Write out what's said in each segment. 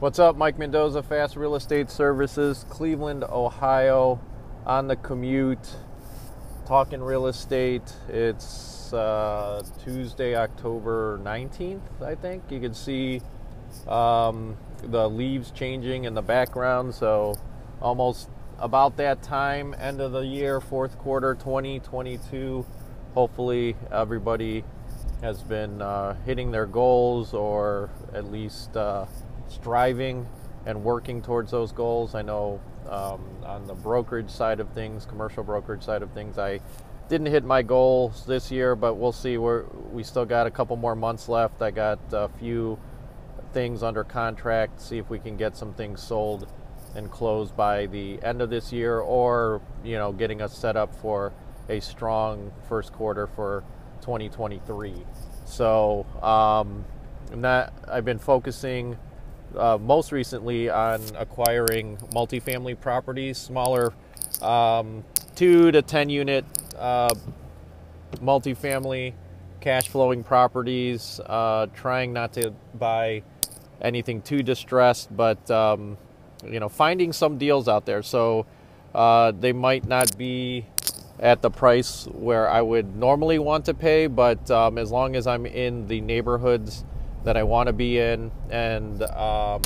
What's up, Mike Mendoza, FASS Real Estate Services, Cleveland, Ohio, on the commute, talking real estate. It's uh, Tuesday, October 19th, I think. You can see um, the leaves changing in the background, so almost about that time, end of the year, fourth quarter 2022. Hopefully, everybody has been uh, hitting their goals or at least uh, striving and working towards those goals. I know um, on the brokerage side of things, commercial brokerage side of things, I didn't hit my goals this year, but we'll see. We're, we still got a couple more months left. I got a few things under contract, see if we can get some things sold and closed by the end of this year or, you know, getting us set up for a strong first quarter for 2023. So, um, not, I've been focusing uh, most recently on acquiring multifamily properties, smaller um, two to 10 unit uh, multifamily cash flowing properties, uh, trying not to buy anything too distressed, but um, you know, finding some deals out there. So uh, they might not be at the price where I would normally want to pay, but um, as long as I'm in the neighborhoods that I want to be in, and um,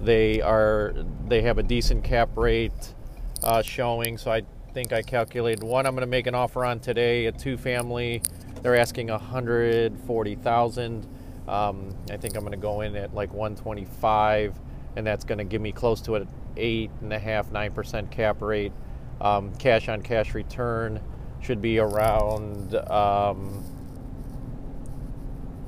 they are they have a decent cap rate uh, showing. So I think I calculated one. I'm going to make an offer on today, a two family. They're asking 140,000. Um, I think I'm going to go in at like 125, and that's going to give me close to an eight and a half, nine percent cap rate. Um, cash on cash return should be around. Um,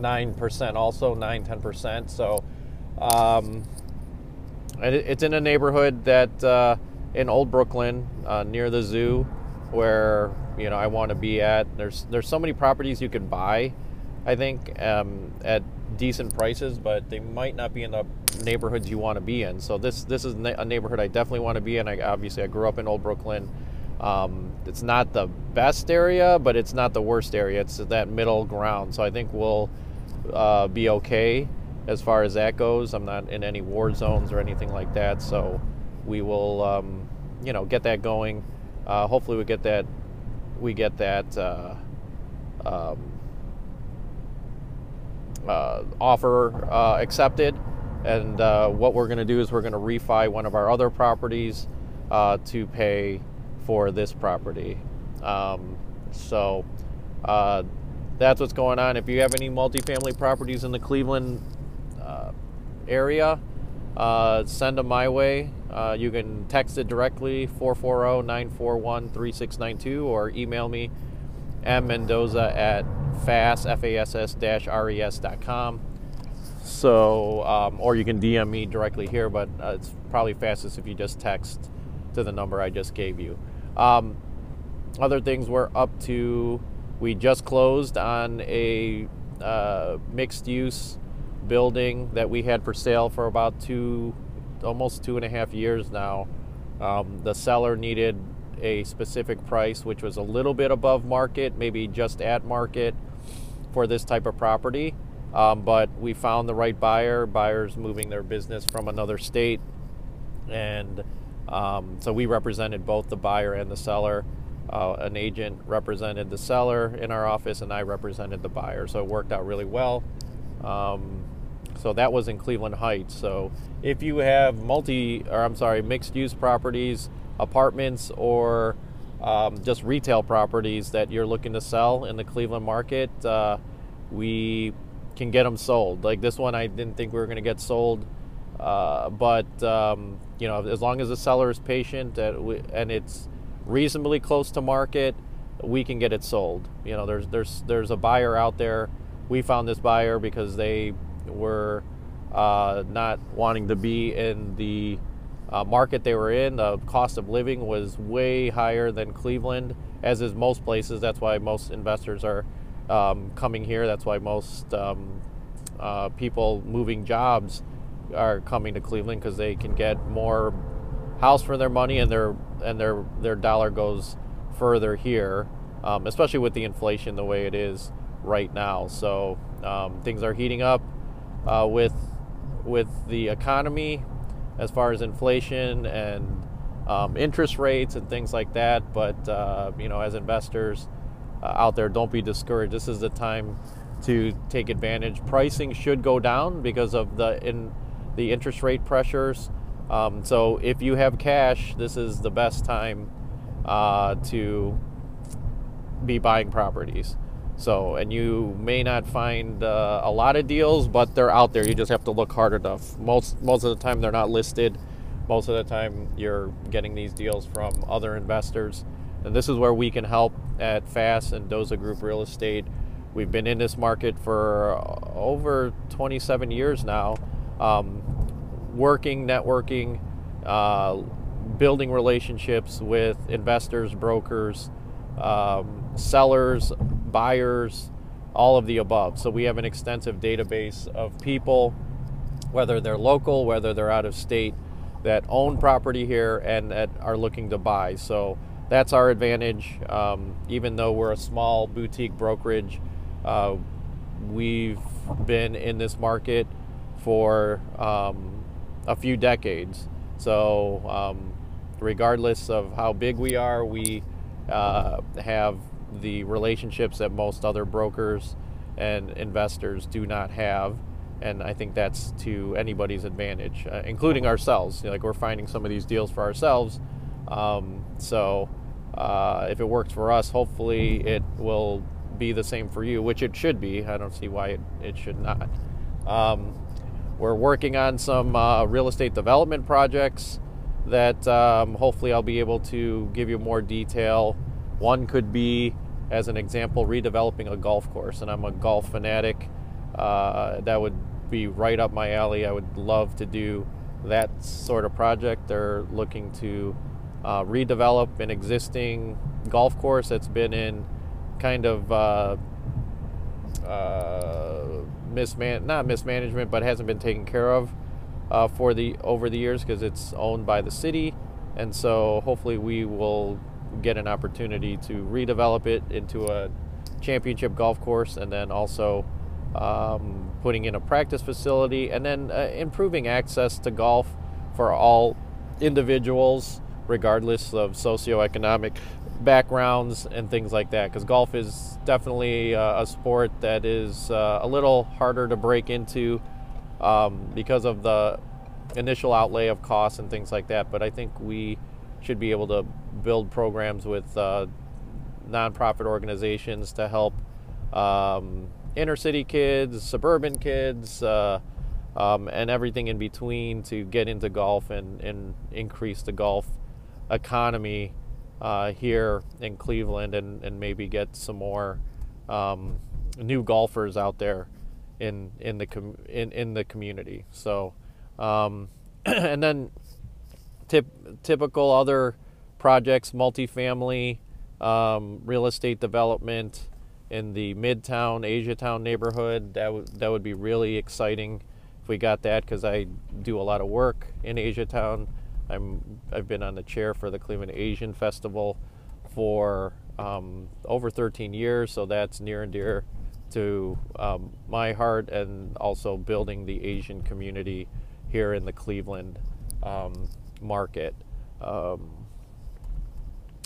9% also 9 10% so um, it's in a neighborhood that uh, in old brooklyn uh, near the zoo where you know i want to be at. There's there's so many properties you can buy i think um, at decent prices but they might not be in the neighborhoods you want to be in. So this this is a neighborhood i definitely want to be in. I, obviously i grew up in old brooklyn. Um, it's not the best area but it's not the worst area. It's that middle ground. So i think we'll uh, be okay as far as that goes. I'm not in any war zones or anything like that, so we will, um, you know, get that going. Uh, hopefully, we get that we get that uh, um, uh, offer uh, accepted. And uh, what we're going to do is we're going to refi one of our other properties to pay for this property. Um, so that's what's going on. If you have any multifamily properties in the Cleveland uh, area, uh, send them my way. Uh, you can text it directly 440-941-3692 or email me mmendoza at fast fass-res.com. So, um, or you can DM me directly here, but uh, it's probably fastest if you just text to the number I just gave you. Um, other things we're up to we just closed on a uh, mixed use building that we had for sale for about two, almost two and a half years now. Um, the seller needed a specific price, which was a little bit above market, maybe just at market for this type of property. Um, but we found the right buyer. Buyers moving their business from another state, and um, so we represented both the buyer and the seller. Uh, an agent represented the seller in our office, and I represented the buyer. So it worked out really well. Um, so that was in Cleveland Heights. So if you have multi, or I'm sorry, mixed use properties, apartments, or um, just retail properties that you're looking to sell in the Cleveland market, uh, we can get them sold. Like this one, I didn't think we were going to get sold, uh, but um, you know, as long as the seller is patient and it's reasonably close to market, we can get it sold. You know, there's there's there's a buyer out there. We found this buyer because they were uh, not wanting to be in the uh, market they were in. The cost of living was way higher than Cleveland, as is most places. That's why most investors are um, coming here. That's why most um, uh, people moving jobs are coming to Cleveland because they can get more house for their money and their and their their dollar goes further here, um, especially with the inflation the way it is right now. So um, things are heating up uh, with with the economy as far as inflation and um, interest rates and things like that. But uh, you know, as investors uh, out there, don't be discouraged. This is the time to take advantage. Pricing should go down because of the in the interest rate pressures. Um, so if you have cash, this is the best time uh, to be buying properties. So, and you may not find uh, a lot of deals, but they're out there. You just have to look hard enough. Most most of the time, they're not listed. Most of the time, you're getting these deals from other investors, and this is where we can help at FASS and Doza Group Real Estate. We've been in this market for over 27 years now, um, working, networking, uh, building relationships with investors, brokers, um, sellers, buyers, all of the above. So we have an extensive database of people, whether they're local, whether they're out of state, that own property here and that are looking to buy. So that's our advantage. Um, even though we're a small boutique brokerage, uh, we've been in this market for um, a few decades. So, um, regardless of how big we are, we uh, have the relationships that most other brokers and investors do not have. And I think that's to anybody's advantage, uh, including ourselves. You know, like we're finding some of these deals for ourselves. Um, so uh, if it works for us, hopefully it will be the same for you, which it should be. I don't see why it, it should not. Um, we're working on some uh, real estate development projects that um, hopefully I'll be able to give you more detail. One could be, as an example, redeveloping a golf course, and I'm a golf fanatic. Uh, that would be right up my alley. I would love to do that sort of project. They're looking to uh, redevelop an existing golf course that's been in kind of uh, uh, misman not mismanagement, but hasn't been taken care of uh, for the over the years because it's owned by the city, and so hopefully we will get an opportunity to redevelop it into a championship golf course, and then also um, putting in a practice facility, and then uh, improving access to golf for all individuals, regardless of socioeconomic backgrounds and things like that. Because golf is definitely uh, a sport that is uh, a little harder to break into um, because of the initial outlay of costs and things like that. But I think we should be able to build programs with uh, nonprofit organizations to help um, inner city kids, suburban kids, uh, um, and everything in between to get into golf and, and increase the golf economy uh, here in Cleveland and, and maybe get some more um, new golfers out there in in the com- in in the community. So, um, and then tip, typical other projects, multifamily, um, real estate development in the Midtown Asiatown neighborhood. That would that would be really exciting if we got that because I do a lot of work in Asiatown. I'm I've been on the chair for the Cleveland Asian Festival for um, over 13 years, so that's near and dear to um, my heart and also building the Asian community here in the Cleveland um, market. Um,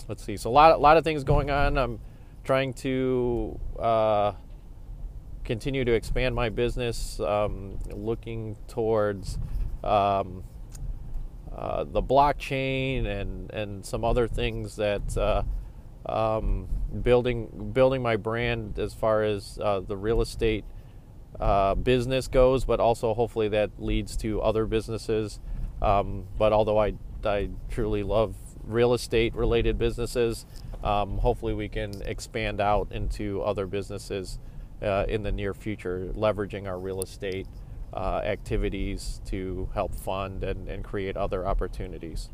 let's see, so a lot, a lot of things going on. I'm trying to uh, continue to expand my business, um, looking towards um, uh, the blockchain and, and some other things that. Uh, um, building building my brand as far as uh, the real estate uh, business goes, but also hopefully that leads to other businesses. Um, but although I, I truly love real estate related businesses, um, hopefully we can expand out into other businesses uh, in the near future, leveraging our real estate uh, activities to help fund and, and create other opportunities.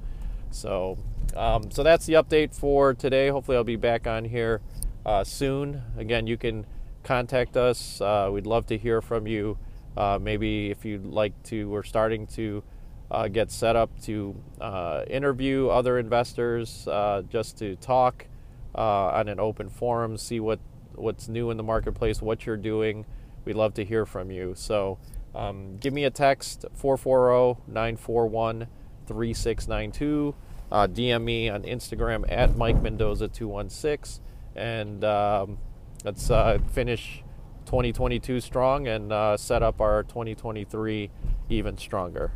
So, um, so that's the update for today. Hopefully, I'll be back on here uh, soon. Again, you can contact us. Uh, we'd love to hear from you. Uh, maybe if you'd like to, we're starting to uh, get set up to uh, interview other investors, just to talk on an open forum, see what what's new in the marketplace, what you're doing. We'd love to hear from you. So Um, give me a text 440 941 3692. Uh, DM me on Instagram at Mike Mendoza 216. And um, let's uh, finish 2022 strong and uh, set up our 2023 even stronger.